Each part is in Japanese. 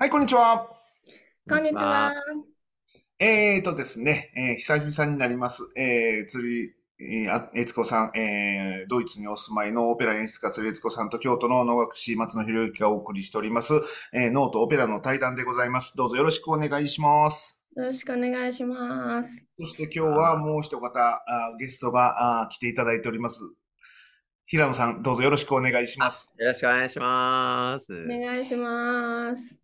はい、こんにちは。こんにちは。えーとですね、えー、久々になります。えー、釣り、えー、あ、えつこさん、えー、ドイツにお住まいのオペラ演出家釣りえつこさんと京都の能楽師松野博之がお送りしております、えー、ノートオペラの対談でございます。どうぞよろしくお願いします。よろしくお願いします。そして今日はもう一方、あゲストがあ来ていただいております。平野さん、どうぞよろしくお願いします。よろしくお願いします。お願いします。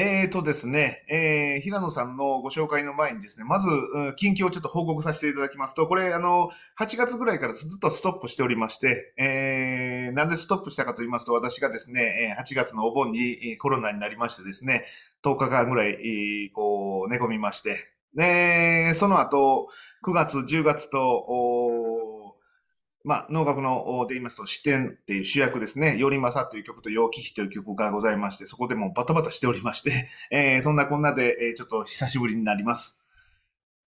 えーとですね、えー、平野さんのご紹介の前にですね、まず、近況をちょっと報告させていただきますと、これ、あの、8月ぐらいからずっとストップしておりまして、えー、なんでストップしたかと言いますと、私がですね、8月のお盆にコロナになりましてですね、10日間ぐらい、こう、寝込みまして、で、その後、9月、10月と、まあ、能楽ので言いますと、視点っていう主役ですね、よりまさという曲と陽気比という曲がございまして、そこでもバタバタしておりまして、えー、そんなこんなで、えー、ちょっと久しぶりになります。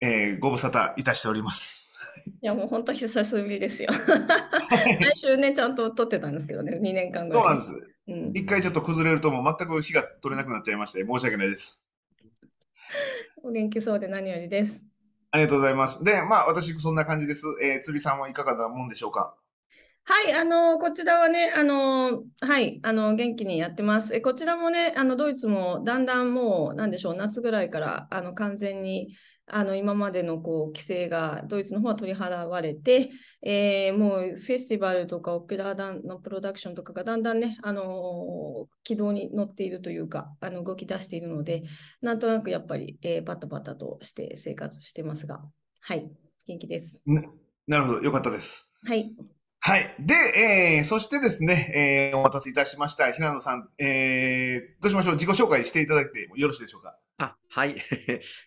えー、ご無沙汰いたしております。いや、もう本当久しぶりですよ。来週ね、ちゃんと撮ってたんですけどね、2年間ぐらい。そうなんです。うん、一回ちょっと崩れるともう全く火が取れなくなっちゃいまして、申し訳ないです。お元気そうで何よりです。ありがとうございます。で、まあ、私、そんな感じです。えー、釣りさんはいかがなもんでしょうか？はい、あの、こちらはね、あの、はい、あの、元気にやってます。えこちらもね、あの、ドイツもだんだんもう、なんでしょう、夏ぐらいから、あの、完全に、あの今までのこう規制がドイツの方は取り払われて、えー、もうフェスティバルとかオペラのプロダクションとかがだんだんね、あの軌道に乗っているというか、あの動き出しているので、なんとなくやっぱり、えー、バタバタとして生活してますが、はい、元気です。なるほど、よかったです。はい。はい。で、えー、そしてですね、えー、お待たせいたしました。平野さん、えー、どうしましょう？自己紹介していただいてよろしいでしょうか？あ、はい。わ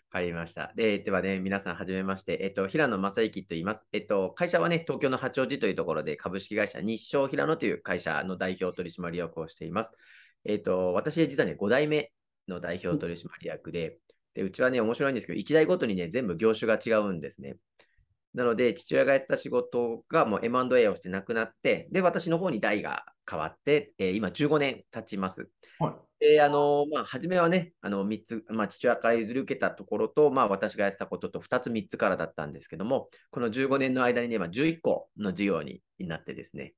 かりました。で、ではね、皆さんはじめまして。えっと、平野正幸と言います。えっと、会社はね、東京の八王子というところで株式会社日照平野という会社の代表取締役をしています。えっと、私実はね、5代目の代表取締役で、で、うちはね、面白いんですけど、1代ごとにね、全部業種が違うんですね。なので、父親がやってた仕事がもう M&A をしてなくなって、で、私の方に代が変わって、えー、今15年経ちます。はい、で、あの、まあ、初めはね、あの、3つ、まあ、父親から譲り受けたところと、まあ、私がやってたことと2つ、3つからだったんですけども、この15年の間にね、まあ、11個の事業になってですね、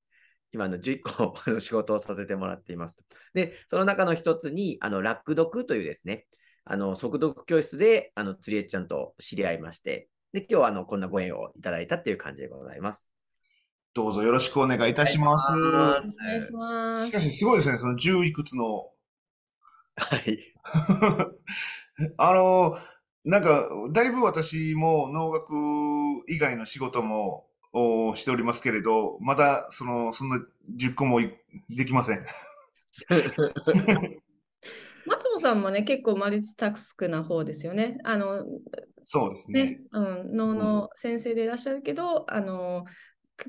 今の11個 の仕事をさせてもらっています。で、その中の一つに、あの、ラックドクというですね、あの、速読教室で、あの、釣りえちゃんと知り合いまして、で、今日はあのこんなご縁をいただいたっていう感じでございます。どうぞよろしくお願いいたします。お願いします。しかし、すごいですね、その十いくつの。はい。あの、なんか、だいぶ私も農学以外の仕事もしておりますけれど、まだその、そんな10個もできません。松野さんもね、結構マルチタスクな方ですよね。あの、そうですね。ねうん、能の先生でいらっしゃるけど、うん、あの、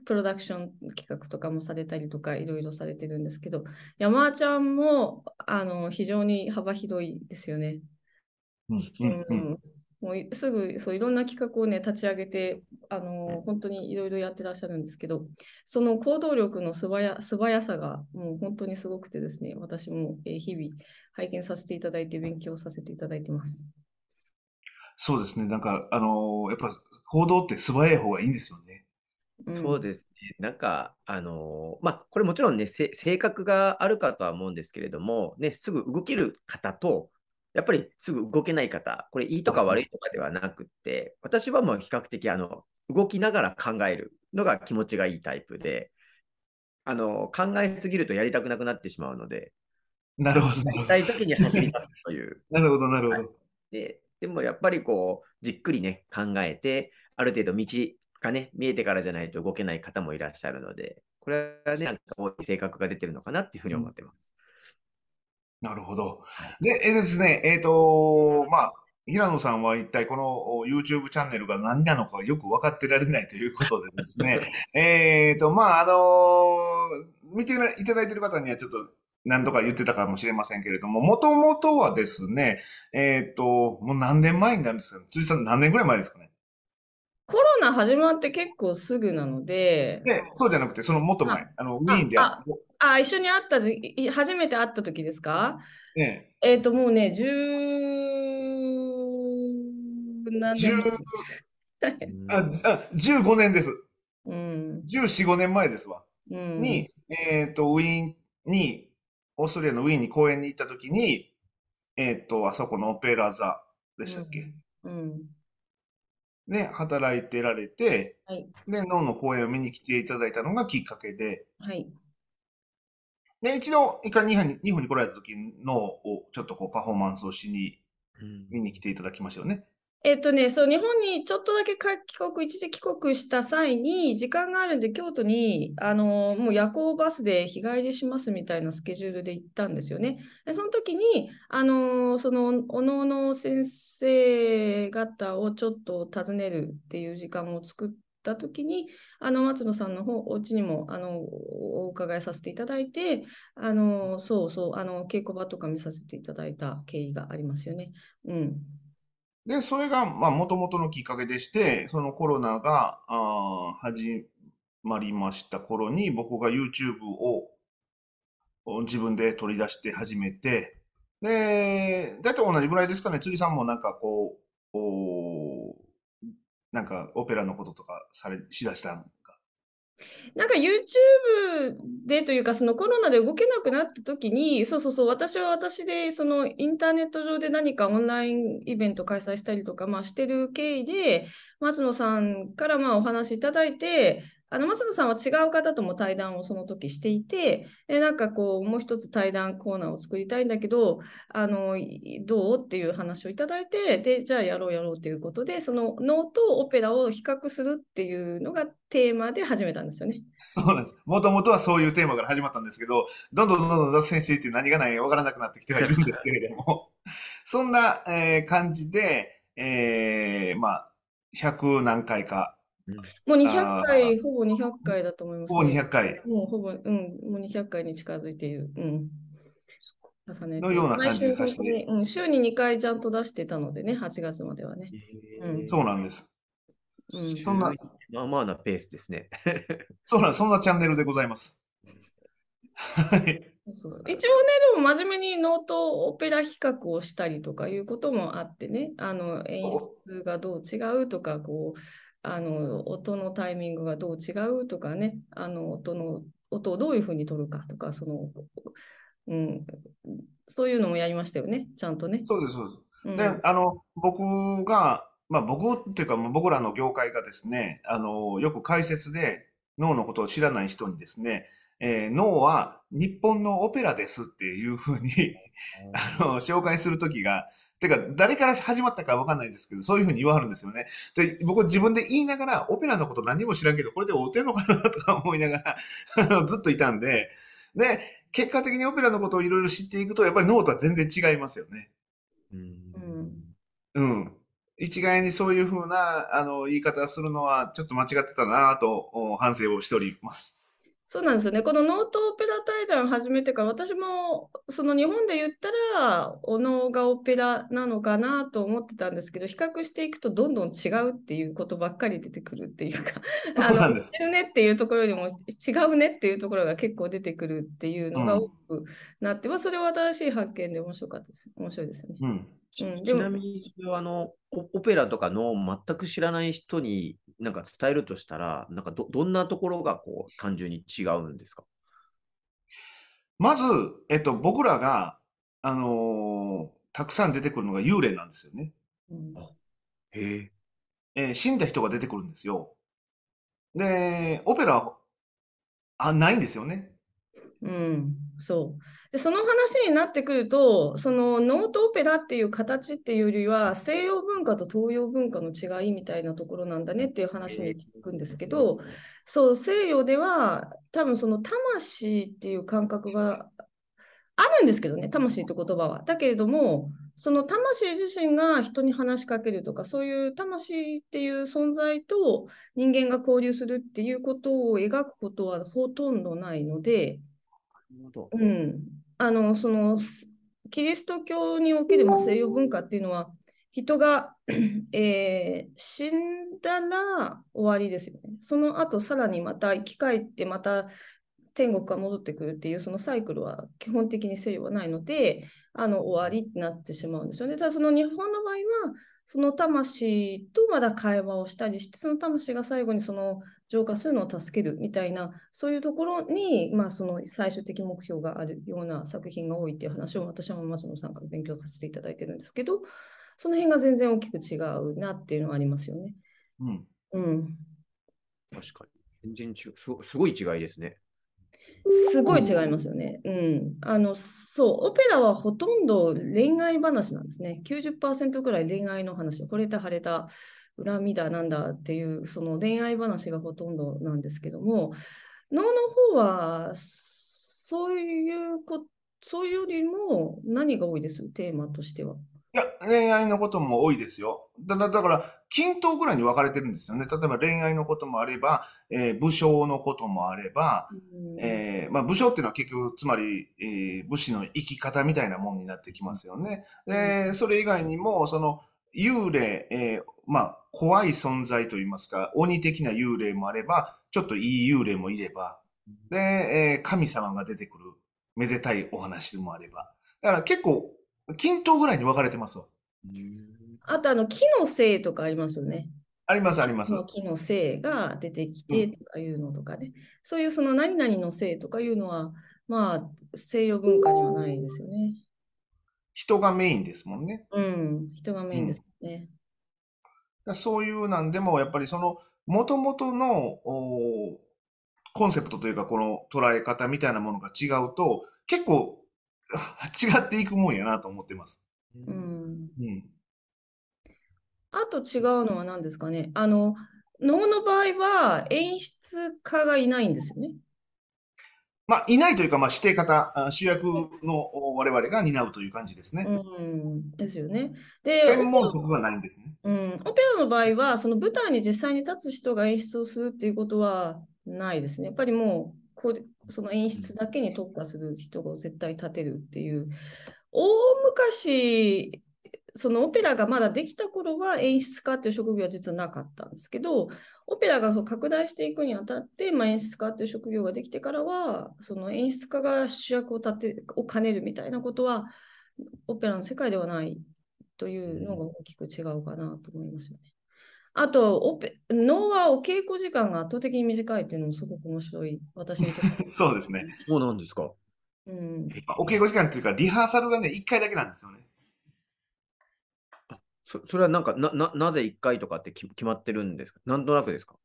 プロダクション企画とかもされたりとかいろいろされてるんですけど、山ちゃんもあの非常に幅広いですよね。うんうんうん、もうすぐそういろんな企画をね立ち上げてあの本当にいろいろやってらっしゃるんですけどその行動力の素早素早さがもう本当にすごくてですね私も日々拝見させていただいて勉強させていただいてます。そうですね。なんか、あのー、やっぱ行動って素早い方がいいんですよね。そうですね。なんか、あのー、まあ、これもちろんね、性格があるかとは思うんですけれども、ね、すぐ動ける方と、やっぱりすぐ動けない方、これいいとか悪いとかではなくて、私はもう比較的、あの、動きながら考えるのが気持ちがいいタイプで、あの、考えすぎるとやりたくなくなってしまうので、なるほど、なるほど。したい時に走り出すという。なるほど、なるほど。はい、ででもやっぱりこう、じっくりね、考えて、ある程度道がね、見えてからじゃないと動けない方もいらっしゃるので、これはね、なんか性格が出てるのかなっていうふうに思ってます。なるほど。で、えですね、えっ、ー、とまあ、平野さんは一体この YouTube チャンネルが何なのかよく分かってられないということでですね、えっと、まあ、あのー、見ていただいている方にはちょっと何とか言ってたかもしれませんけれども、もともとはですね、えっ、ー、と、もう何年前になるんですかね。辻さん何年ぐらい前ですかね。コロナ始まって結構すぐなので、で、そうじゃなくて、そのもっと前、あの、ウィーンでああ、一緒に会ったじ、い初めて会った時ですか？ね、えっ、と、もうね、十何年10前 ああ15年です。うん。14、5年前ですわ。うん。に、えっと、ウィーンに、オーストリアのウィーンに公演に行った時に、えっと、あそこのオペラ座でしたっけ、うん。ね、働いてられて、はい。で、脳の公演を見に来ていただいたのがきっかけで、はい。で、一度、一回日本に日本に来られた時のをちょっとこうパフォーマンスをしにうん見に来ていただきましたよね。えっとね、そう、日本にちょっとだけ帰国、一時帰国した際に、時間があるんで、京都に、あの、もう夜行バスで日帰りしますみたいなスケジュールで行ったんですよね。で、その時に、あの、その、おのおの先生方をちょっと訪ねるっていう時間を作った時に、あの、松野さんの方、お家にも、あの、お伺いさせていただいて、あの、そうそう、あの、稽古場とか見させていただいた経緯がありますよね。うん。で、それが、まあ、もともとのきっかけでして、そのコロナが、あ始まりました頃に、僕が YouTube を自分で取り出して始めて、で、だいたい同じぐらいですかね、辻さんもなんかこう、おなんかオペラのこととかされ、しだした。なんか YouTube でというか、そのコロナで動けなくなった時に、そうそうそう、私は私で、そのインターネット上で何かオンラインイベント開催したりとか、まあ、してる経緯で、松野さんからまあお話いただいて、あの松野さんは違う方とも対談をその時していて、でなんかこう、もう一つ対談コーナーを作りたいんだけど、あのどうっていう話をいただいて、で、じゃあやろうやろうということで、その能とオペラを比較するっていうのがテーマで始めたんですよね。そうなんです。もともとはそういうテーマから始まったんですけど、どんどんどんどん脱線していって何がないわからなくなってきてはいるんですけれども、そんな、えー感じで、えーまあ、100何回か、もう200回、ほぼ200回だと思います、ほぼ200回もうほぼ、うん、もう200回に近づいている。うん。重ねてのような感じでさせて毎週本当にうん、週に2回ちゃんと出してたのでね、8月まではね。うんそうなんです。うん、そんなまあまあなペースですね。そうなんです。そんなチャンネルでございます。はい。そうそう一応ね、でも真面目に能とオペラ比較をしたりとかいうこともあってね、あの演出がどう違うとか、こう、あの音のタイミングがどう違うとかね、あの音の音をどういうふうに取るかとか、その、うん、そういうのもやりましたよね、ちゃんとね。そうです、そうです。うんで、あの、僕が、まあ僕っていうか、まあ僕らの業界がですね、あの、よく解説で脳のことを知らない人にですね、えー脳は日本のオペラですっていうふうに、あの、紹介するときが、てか、誰から始まったかわかんないですけど、そういうふうに言わはるんですよね。で、僕自分で言いながら、オペラのこと何も知らんけど、これで合うてんのかなとか思いながら、ずっといたんで、で、結果的にオペラのことをいろいろ知っていくと、やっぱり脳とは全然違いますよね。うんうん。一概にそういうふうな、あの、言い方するのは、ちょっと間違ってたなと、お反省をしております。そうなんですよね。このノートオペラ対談始めてから、私もその日本で言ったら、お能がオペラなのかなと思ってたんですけど、比較していくとどんどん違うっていうことばっかり出てくるっていうか、あの、そうなんです似てるねっていうところよりも違うねっていうところが結構出てくるっていうのが多くなって、まあそれは新しい発見で面白かったです。面白いですよね。うん。ちうんちなみに、あのオオペラとかの全く知らない人になんか伝えるとしたら、なんかどどんなところがこう単純に違うんですか？まず、えっと、僕らが、あのーたくさん出てくるのが幽霊なんですよね。うんへえ。えー死んだ人が出てくるんですよ。で、オペラは、あ、ないんですよね。うん、そう。で、その話になってくると、そのノートオペラっていう形っていうよりは、西洋文化と東洋文化の違いみたいなところなんだねっていう話に気づくんですけど、そう、西洋では多分その魂っていう感覚があるんですけどね、魂って言葉は。だけれども、その魂自身が人に話しかけるとか、そういう魂っていう存在と人間が交流するっていうことを描くことはほとんどないので、うん、あのそのキリスト教におけるま西洋文化っていうのは人が えー死んだら終わりですよね。その後、さらにまた生き返って、また天国から戻ってくるっていう、そのサイクルは基本的に制御はないので、あの終わりになってしまうんですよね。ただ、その日本の場合は、その魂とまだ会話をしたりして、その魂が最後にその浄化するのを助けるみたいな、そういうところに、まあ、その最終的目標があるような作品が多いっていう話を私は松野さんから勉強させていただいてるんですけど、その辺が全然大きく違うなっていうのはありますよね。うん。うん。確かに。全然違う。すごすごい違いですね。すごい違いますよね。うん。あの、そう、オペラはほとんど恋愛話なんですね。90%くらい恋愛の話、惚れた腫れた恨みだなんだっていう、その恋愛話がほとんどなんですけども、能の方は、そういうこと、そういうよりも何が多いです？テーマとしては。いや、恋愛のことも多いですよ。だだだから、均等ぐらいに分かれてるんですよね。例えば恋愛のこともあれば、えー武将のこともあれば、うんえーまあ、武将っていうのは結局、つまり、えー武士の生き方みたいなもんになってきますよね。で、それ以外にも、その、幽霊、えーまあ、怖い存在といいますか、鬼的な幽霊もあれば、ちょっといい幽霊もいれば、で、えー神様が出てくる、めでたいお話もあれば。だから結構、均等ぐらいに分かれてますわ。あと、あの、木のせいとかありますよね。あります、あります木の性が出てきてとかいうのとかね、そういうその何々の性とかいうのは、まあ、西洋文化にはないですよね。人がメインですもんね。うん、人がメインですね。だからそういうなんでも、やっぱりその、元々の、おコンセプトというか、この捉え方みたいなものが違うと、結構、違っていくもんやなと思ってます。うん。うん。あと違うのは何ですかね。あの、能の場合は演出家がいないんですよね。まあ、いないというか、まあ、指定方、あ主役のお我々が担うという感じですね。うん、ですよね。で、専門職がないんですね。うん、オペラの場合は、その舞台に実際に立つ人が演出をするっていうことはないですね。やっぱりもうこ、その演出だけに特化する人が絶対立てるっていう。大昔、そのオペラがまだできた頃は演出家っていう職業は実はなかったんですけど、オペラがそう拡大していくにあたって、まあ、演出家っていう職業ができてからは、その演出家が主役を立てを兼ねるみたいなことは、オペラの世界ではないというのが大きく違うかなと思いますよね。あと、オペ能はお稽古時間が圧倒的に短いっていうのもすごく面白い、私にとって。そうですね。そうなんですか？うん、まあお稽古時間っていうか、リハーサルがね、1回だけなんですよね。そそれはなんか、な、な、なぜ1回とかってき決まってるんですか？なんとなくですか？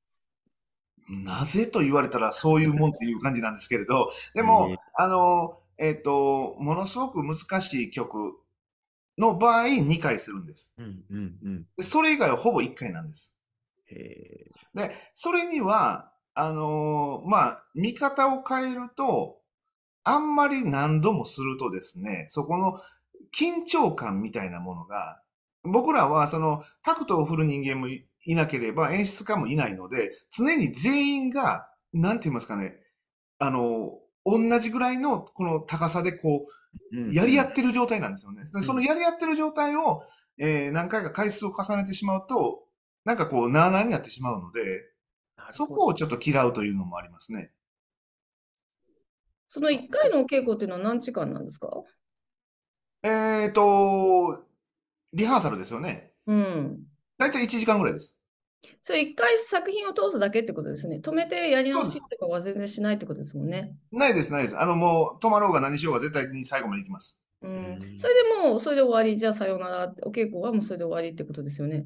なぜと言われたらそういうもんっていう感じなんですけれど、でも、えーあの、えっ、と、ものすごく難しい曲の場合2回するんです。うんうんうん。でそれ以外はほぼ1回なんです。で、それには、あのまあ、見方を変えると、あんまり何度もするとですね、そこの緊張感みたいなものが、僕らはそのタクトを振る人間もいいなければ演出家もいないので、常に全員が、なんて言いますかね、あの、同じぐらいのこの高さでこう、やり合ってる状態なんですよね。でそのやり合ってる状態を、えー何回か回数を重ねてしまうと、なんかこう、なあなあになってしまうので、そこをちょっと嫌うというのもありますね。その1回のお稽古っていうのは何時間なんですか？えっと、リハーサルですよね。うん。だいたい1時間ぐらいです。それ1回作品を通すだけってことですね。止めてやり直しとかは全然しないってことですもんね。ないです、ないです。あの、もう、止まろうが何しようが絶対に最後まで行きます。うんうんそれでもう、それで終わり、じゃあさようなら、お稽古はもうそれで終わりってことですよね。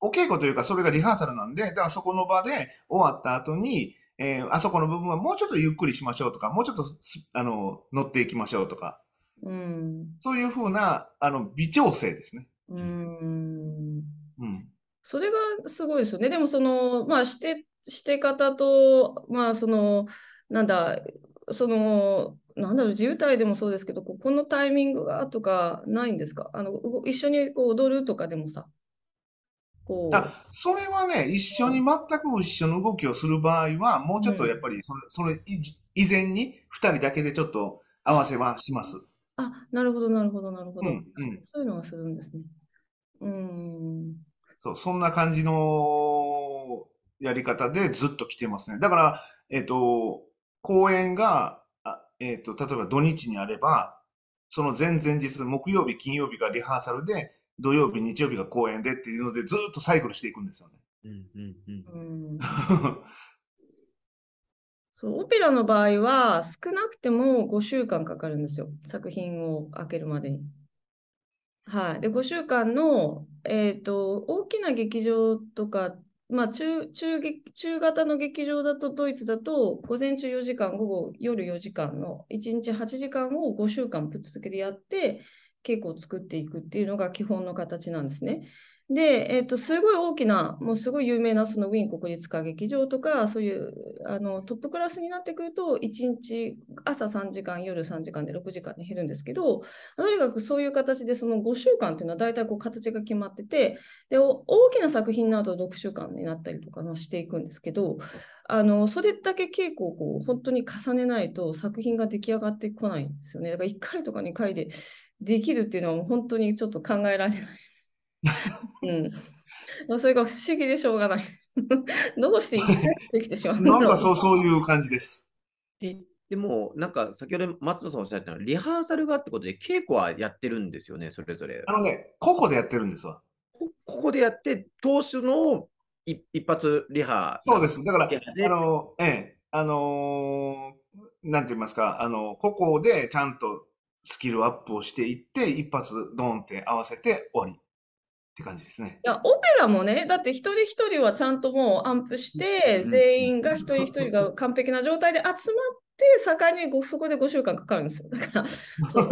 お稽古というか、それがリハーサルなんで、だからそこの場で終わった後に、えーあそこの部分はもうちょっとゆっくりしましょうとか、もうちょっとす、あの、乗っていきましょうとか、うん。そういうふうな、あの、微調整ですね。うん。うん。それがすごいですよね。でも、その、まあ、して、して方と、まあ、その、なんだ、その、なんだろう、自由体でもそうですけど、ここのタイミングがとかないんですか？あの、一緒にこう踊るとかでもさ、こう、あ、それはね、一緒に全く一緒の動きをする場合は、もうちょっとやっぱりその、そのい以前に二人だけでちょっと合わせはします。あ、なるほど、なるほど、なるほど。うん、うん。そういうのはするんですね。うん。そう、そんな感じのやり方でずっと来てますね。だから、えっと、公演が、あえっと、例えば土日にあれば、その前々日、木曜日、金曜日がリハーサルで、土曜日、日曜日が公演でっていうので、ずっとサイクルしていくんですよね。うんうんうんうんそう、オペラの場合は少なくても5週間かかるんですよ。作品を開けるまでに。はい。で、5週間の、えっと、大きな劇場とか、まあ中、中、中型の劇場だと、ドイツだと、午前中4時間、午後、夜4時間の1日8時間を5週間ぶっ続けでやって、稽古を作っていくっていうのが基本の形なんですね。で、えっと、すごい大きな、もうすごい有名なそのウィーン国立歌劇場とか、そういうあのトップクラスになってくると、1日朝3時間、夜3時間で6時間に減るんですけど、とにかくそういう形で、その5週間っていうのは大体こう形が決まってて、で、大きな作品になると6週間になったりとかしていくんですけど、あのそれだけ稽古をこう本当に重ねないと作品が出来上がってこないんですよね。だから1回とか2回でできるっていうのは本当にちょっと考えられない。うん。まあそれが不思議でしょうがない。どうしてできてしまうんだろなんかそう、そういう感じです。え、でも、なんか先ほど松野さんおっしゃったのは、リハーサルがってことで、稽古はやってるんですよね、それぞれ。あのね、個々でやってるんですわ。こここでやって、当初の一一発リハそうです。だから、であの、ええ、あのーなんて言いますか、あの、個々でちゃんとスキルアップをしていって、一発ドーンって合わせて終わりって感じですね。いや、オペラもね、だって一人一人はちゃんともうアンプして、うん全員が一人一人が完璧な状態で集まって、境にごそこで5週間かかるんですよ。だから、そう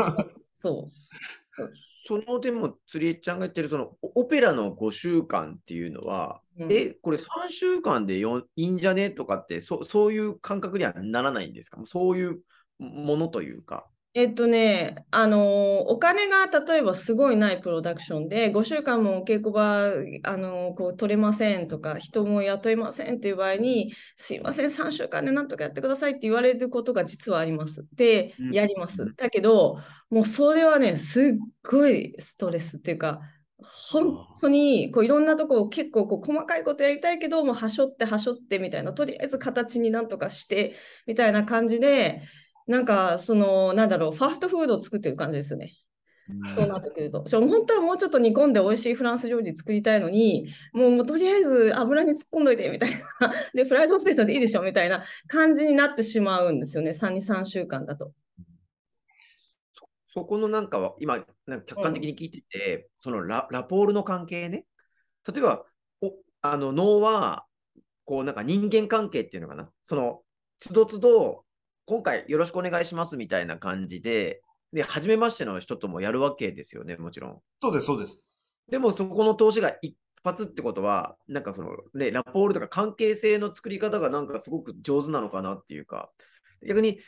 そうそのでも、釣り江ちゃんが言ってる、そのオオペラの5週間っていうのは、そう。え、これ3週間でよいいんじゃね？とかって、そそういう感覚にはならないんですか？そういうものというか。えっとね、あのーお金が例えばすごいないプロダクションで、5週間もお稽古場、あのーこう取れませんとか、人も雇いませんっていう場合に、すいません、3週間でなんとかやってくださいって言われることが実はあります。でうん、やりますうん。だけど、もうそれはね、すっごいストレスっていうか、本当にこういろんなとこを結構こう細かいことやりたいけど、もうはしょってはしょってみたいな、とりあえず形になんとかしてみたいな感じで、なんかその、なんだろう、ファーストフードを作ってる感じですよね。そうなってくると。本当はもうちょっと煮込んで美味しいフランス料理作りたいのに、もうもうとりあえず油に突っ込んどいてみたいな。で、フライドポテトでいいでしょみたいな感じになってしまうんですよね。3、2、3週間だと。そこのなんかは、今、なんか客観的に聞いてて、そのララポールの関係ね。例えば、おあの脳は、こうなんか人間関係っていうのかな。その、つどつど、今回よろしくお願いしますみたいな感じで、で、初めましての人ともやるわけですよね、もちろん。そうです、そうです。でもそこの投資が一発ってことは、なんかその、ね、ラポールとか関係性の作り方がなんかすごく上手なのかなっていうか、逆に、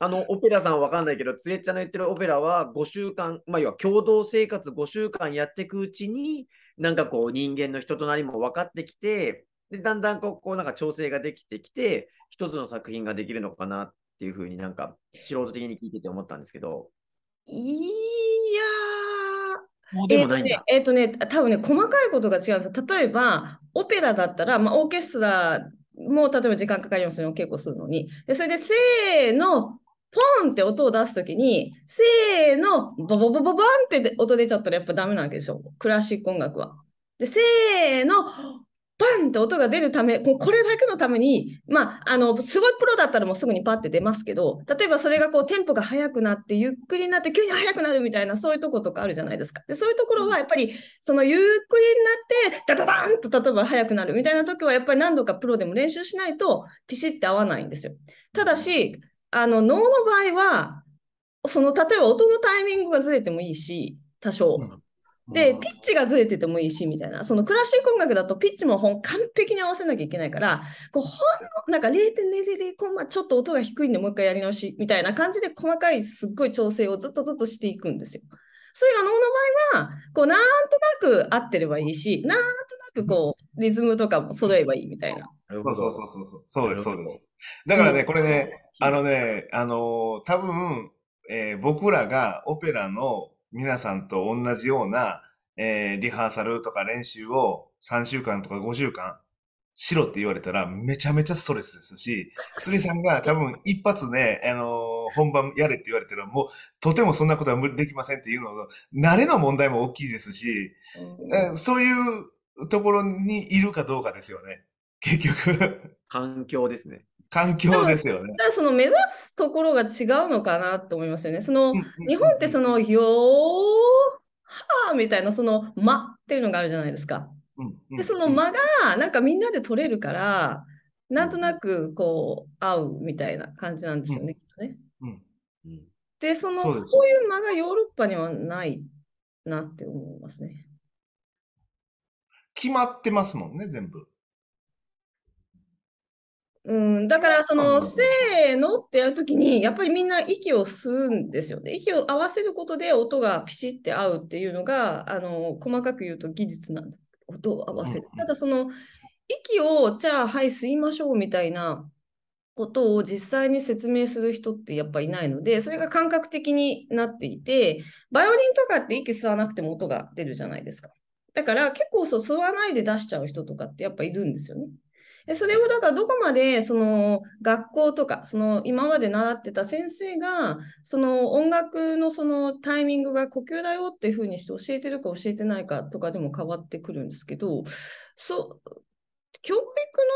あの、オペラさんはわかんないけど、つれっちゃんの言ってるオペラは5週間、まあ、要は共同生活5週間やっていくうちに、なんかこう人間の人となりも分かってきて、で、だんだんこう、こうなんか調整ができてきて、一つの作品ができるのかなっていうふうになんか素人的に聞いてて思ったんですけど、いやー。そうでもないんだ。えっとね、えっとね、多分ね、細かいことが違うんですよ。例えば、オペラだったら、まあ、オーケストラも例えば時間かかりますよね、お稽古するのに。で、それで、せーの、ポンって音を出すときに、せーの、ボボボボボンって音出ちゃったらやっぱダメなわけでしょ、クラシック音楽は。で、せーの、パンって音が出るため、これだけのために、まあ、あの、すごいプロだったらもうすぐにパッて出ますけど、例えばそれがこうテンポが速くなって、ゆっくりになって、急に速くなるみたいな、そういうとことかあるじゃないですか。で、そういうところはやっぱり、そのゆっくりになって、ダダダンと例えば速くなるみたいな時は、やっぱり何度かプロでも練習しないと、ピシッて合わないんですよ。ただし、あの、能の場合は、その、例えば音のタイミングがずれてもいいし、多少。で、ピッチがずれててもいいし、みたいな。そのクラシック音楽だとピッチもほん完璧に合わせなきゃいけないから、こうほんの、なんか0.000コンマちょっと音が低いんでもう一回やり直し、みたいな感じで細かいすっごい調整をずっとずっとしていくんですよ。それが能の場合は、こうなんとなく合ってればいいし、なんとなくこうリズムとかも揃えばいいみたいな。そうそうそうそうそう。そうです、そうです。だからね、うんこれね、あのね、あのー多分、えー僕らがオペラの皆さんと同じような、えーリハーサルとか練習を3週間とか5週間しろって言われたらめちゃめちゃストレスですし、釣りさんが 多分一発ね、あのー本番やれって言われたらもうとてもそんなことは無理できませんっていうのの、慣れの問題も大きいですし、えそういうところにいるかどうかですよね。結局、環境ですね。環境ですよね。ただその目指すところが違うのかなと思いますよね。その日本ってその、のよーはーみたいなその間っていうのがあるじゃないですか。で、その間がなんかみんなで取れるから、なんとなくこう合うみたいな感じなんですよね。で、そのそういう間がヨーロッパにはないなって思いますね。決まってますもんね、全部。うん、だからその、うんせーのってやるときに、やっぱりみんな息を吸うんですよね。息を合わせることで音がピシッて合うっていうのが、あの、細かく言うと技術なんです。音を合わせるただその、息を、じゃあ、はい、吸いましょうみたいなことを実際に説明する人ってやっぱいないので、それが感覚的になっていて、バイオリンとかって息吸わなくても音が出るじゃないですか。だから結構そう吸わないで出しちゃう人とかってやっぱいるんですよね。でそれをだからどこまでその学校とかその今まで習ってた先生がその音楽のそのタイミングが呼吸だよっていうふうにして教えてるか教えてないかとかでも変わってくるんですけどそ教育の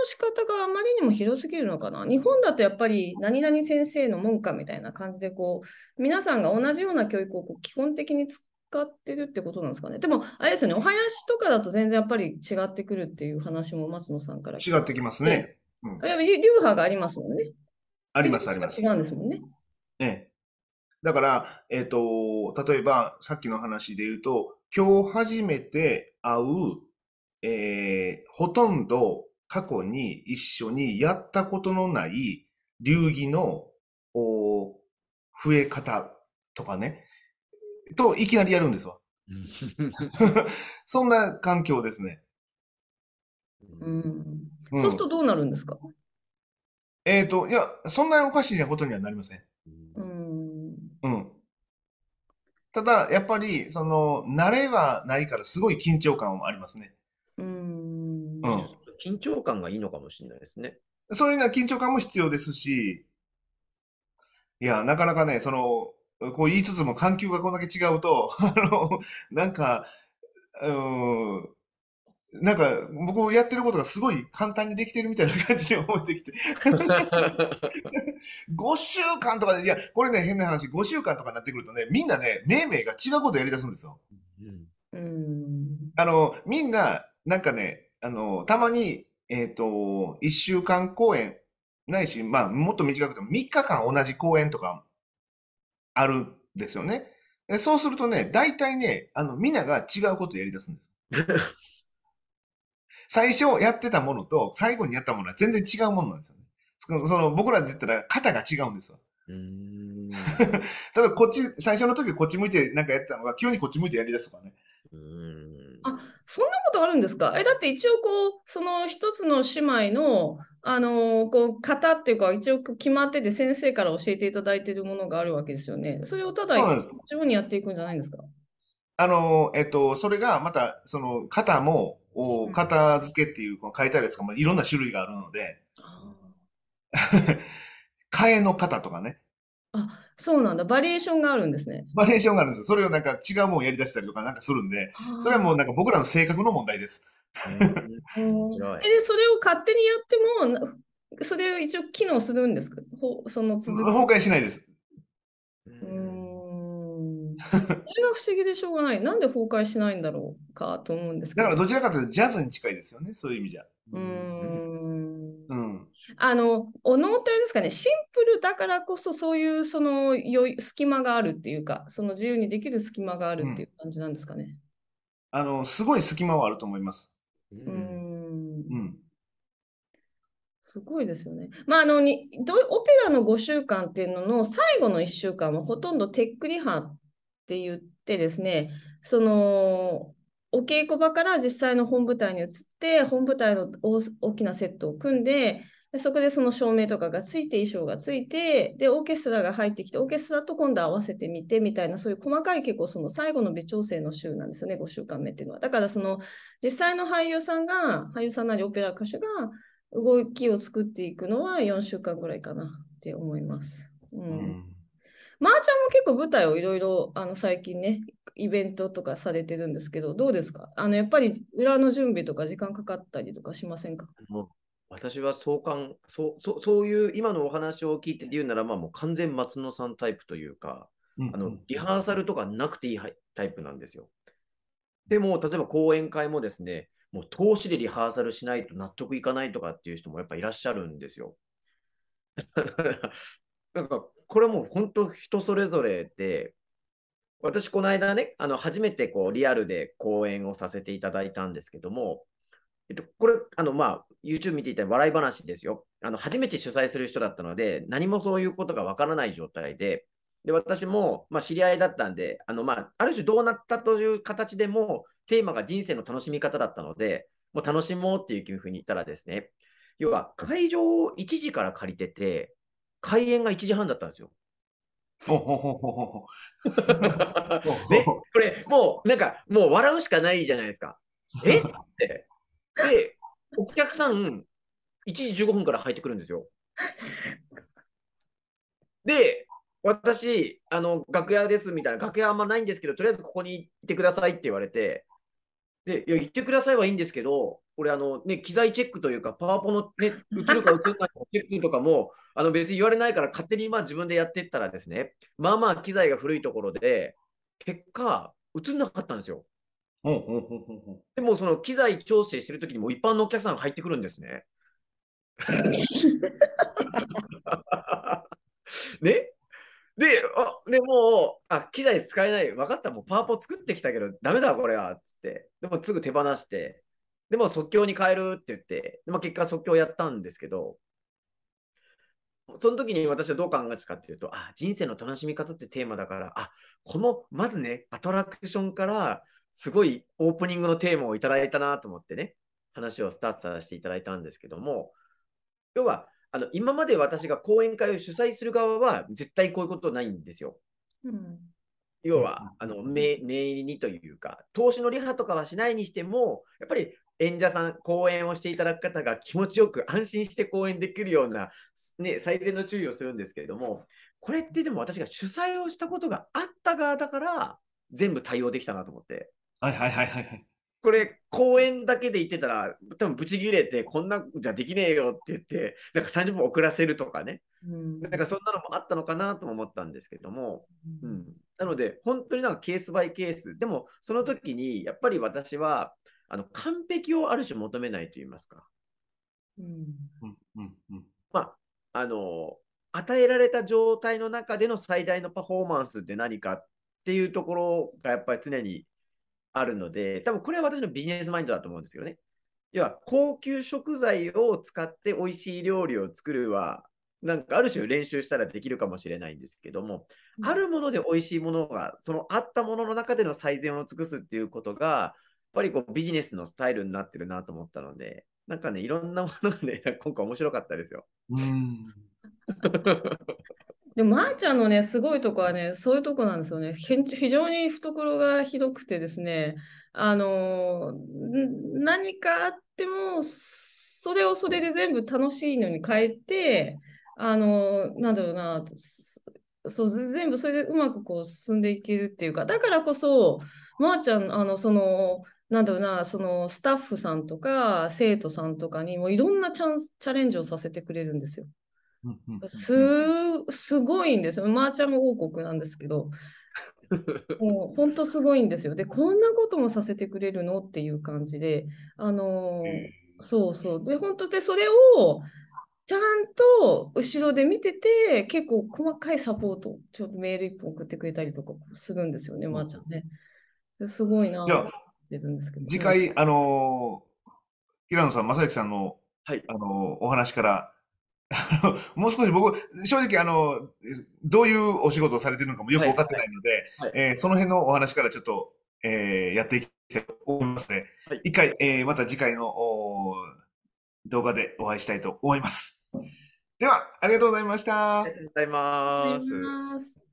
仕方があまりにも広すぎるのかな。日本だとやっぱり何々先生の門下みたいな感じでこう皆さんが同じような教育をこう基本的に使ってるってことなんですかねでもあれですよねお囃子とかだと全然やっぱり違ってくるっていう話も松野さんから違ってきますね。うん流派がありますもんね。あります、あります。違うんですもんね。ええ。だから、えっ、と、例えば、さっきの話で言うと、今日初めて会う、えーほとんど過去に一緒にやったことのない流儀の、お増え方とかね、と、いきなりやるんですわ。そんな環境ですね。うん。うんそうするとどうなるんですか？えっ、と、いや、そんなにおかしいなことにはなりません。うん。うん。ただ、やっぱり、その、慣れがないから、すごい緊張感もありますね。うん。うん緊張感がいいのかもしれないですね。そういうような緊張感も必要ですし、いや、なかなかね、その、こう言いつつも環境がこんだけ違うと、あの、なんか、うーん、なんか、僕やってることがすごい簡単にできてるみたいな感じに思ってきて、5週間とかで、いや、これね、変な話、5週間とかになってくるとね、みんなね、命名が違うことやり出すんですよ。うんうん。あの、みんな、なんかね、あの、たまに、えっと、一週間公演、ないし、まあ、もっと短くても3日間同じ公演とか、あるんですよね。でそうするとね、大体ね、あの、みんなが違うことをやり出すんです。最初やってたものと、最後にやったものは全然違うものなんですよね。その、その僕らで言ったら、型が違うんですよ。ただ、こっち、最初の時こっち向いてなんかやってたのが、急にこっち向いてやり出すとかね。うーんあそんなことあるんですか？え、だって一応こう、その一つの姉妹の、あのーこう、型っていうか、一応決まってて先生から教えていただいているものがあるわけですよね。それをただそうなんです。一応にやっていくんじゃないんですか？あの、えっと、それがまた、その、型も、型付けっていう、この書いてあるやつがもいろんな種類があるので、あ 替えの型とかね、あ、そうなんだ。バリエーションがあるんですね。バリエーションがあるんですよ。それをなんか違うもんやり出したりとかなんかするんで、それはもうなんか僕らの性格の問題です。えで、それを勝手にやっても、なそれを一応機能するんですか？ほその続き。崩壊しないです。うーん。それが不思議でしょうがない。なんで崩壊しないんだろうかと思うんですけど。だからどちらかというとジャズに近いですよね、そういう意味じゃ。うーん。うん。あの、お能ってあれですかね、シンプルだからこそそういうそのよい隙間があるっていうか、その自由にできる隙間があるっていう感じなんですかね。あの、すごい隙間はあると思います。うん。うん。すごいですよね。まあ、あのにどオペラの5週間っていうのの最後の1週間はほとんどテックリハって言ってですね、そのお稽古場から実際の本舞台に移って、本舞台の大きなセットを組んで、でそこでその照明とかがついて、衣装がついて、で、オーケストラが入ってきて、オーケストラと今度合わせてみてみたいな、そういう細かい結構その最後の微調整の週なんですよね、5週間目っていうのは。だからその実際の俳優さんが、俳優さんなりオペラ歌手が動きを作っていくのは4週間ぐらいかなって思います。うん。うんまー、ちゃんも結構舞台をいろいろあの最近ね、イベントとかされてるんですけど、どうですか？あのやっぱり裏の準備とか時間かかったりとかしませんか？もう私は相関そうそう、そういう今のお話を聞いて言うなら、まあ、もう完全松野さんタイプというか、あのリハーサルとかなくていいタイプなんですよ。でも、例えば講演会もですね、もう投資でリハーサルしないと納得いかないとかっていう人もやっぱいらっしゃるんですよ。なんか、これもう本当人それぞれで、私、この間ね、あの初めてこうリアルで講演をさせていただいたんですけども、えっと、これ、あの、まあ、YouTube 見ていた笑い話ですよ。あの、初めて主催する人だったので、何もそういうことがわからない状態で、で、私も、まあ、知り合いだったんで、あの、まあ、ある種どうなったという形でも、テーマが人生の楽しみ方だったので、もう楽しもうっていうふうに言ったらですね、要は会場を1時から借りてて、開演が1時半だったんですよ。ほほほほほほ ね、これ、もう、なんか、もう笑うしかないじゃないですか。え？って。で、お客さん、1時15分から入ってくるんですよ。で、私、あの、楽屋ですみたいな、楽屋あんまないんですけど、とりあえずここに行ってくださいって言われて、で、いや、行ってくださいはいいんですけど、俺、あの、ね、機材チェックというか、パワポのね、映るか映らないかチェックとかも、あの、別に言われないから、勝手にまあ自分でやっていったらですね、まあまあ機材が古いところで、結果、映んなかったんですよ。でも、その機材調整してるときにもう一般のお客さんが入ってくるんですね。ね？で、あ、でもう、あ、機材使えない。分かった、もうパワポ作ってきたけど、ダメだ、これは。つって。でも、すぐ手放して、でも即興に変えるって言って、でまあ、結果即興やったんですけど、その時に私はどう考えたかっていうと、あ、人生の楽しみ方ってテーマだから、あ、この、まずね、アトラクションから、すごいオープニングのテーマをいただいたなと思ってね、話をスタートさせていただいたんですけども、要は、あの今まで私が講演会を主催する側は絶対こういうことないんですよ。うん要は、あの、め念入りにというか、投資のリハとかはしないにしても、やっぱり演者さん、講演をしていただく方が気持ちよく安心して講演できるような、ね、最善の注意をするんですけれども、これってでも私が主催をしたことがあった側だから、全部対応できたなと思って。はいはいはいはいはい。これ、講演だけで言ってたら、多分ブチ切れて、こんなんじゃできねえよって言って、なんか30分遅らせるとかね、うん。なんかそんなのもあったのかなとも思ったんですけども、うん、なので、本当になんかケースバイケース、でもその時にやっぱり私はあの完璧をある種求めないと言いますか、うん。うんうんうん。まあ、あの与えられた状態の中での最大のパフォーマンスって何かっていうところがやっぱり常にあるので、多分これは私のビジネスマインドだと思うんですよね。要は高級食材を使って美味しい料理を作るは、なんかある種練習したらできるかもしれないんですけども、あるもので美味しいものが、そのあったものの中での最善を尽くすっていうことが、やっぱりこうビジネスのスタイルになってるなと思ったので、なんかね、いろんなものがね、今回面白かったですよ。うん でも、まーちゃんのね、すごいとこはね、そういうとこなんですよね。非常に懐がひどくてですね、あの何かあっても、それをそれで全部楽しいのに変えて、あのなんだろうな、そう、全部それでうまくこう進んでいけるっていうか、だからこそ、まーちゃん、あの、その、なんだろうな、そのスタッフさんとか生徒さんとかにもいろんなチャンス、チャレンジをさせてくれるんですよ。す、すごいんですよ。マーチャム王国なんですけど、もう本当すごいんですよ。で、こんなこともさせてくれるのっていう感じで、あのーそうそう。で、本当で、それをちゃんと後ろで見てて、結構細かいサポート、ちょっとメール一本送ってくれたりとかするんですよね、まーちゃんね。ですごいないやぁってるんですけど。次回、あのー平野さん、正行さんの、はい。あのーお話から、もう少し僕、正直、あのどういうお仕事をされてるのかもよく分かってないので、はい。えーその辺のお話からちょっと、えーやっていきたいと思いますので、はい。一回、えーまた次回のお動画でお会いしたいと思います。では、ありがとうございました。ありがとうございます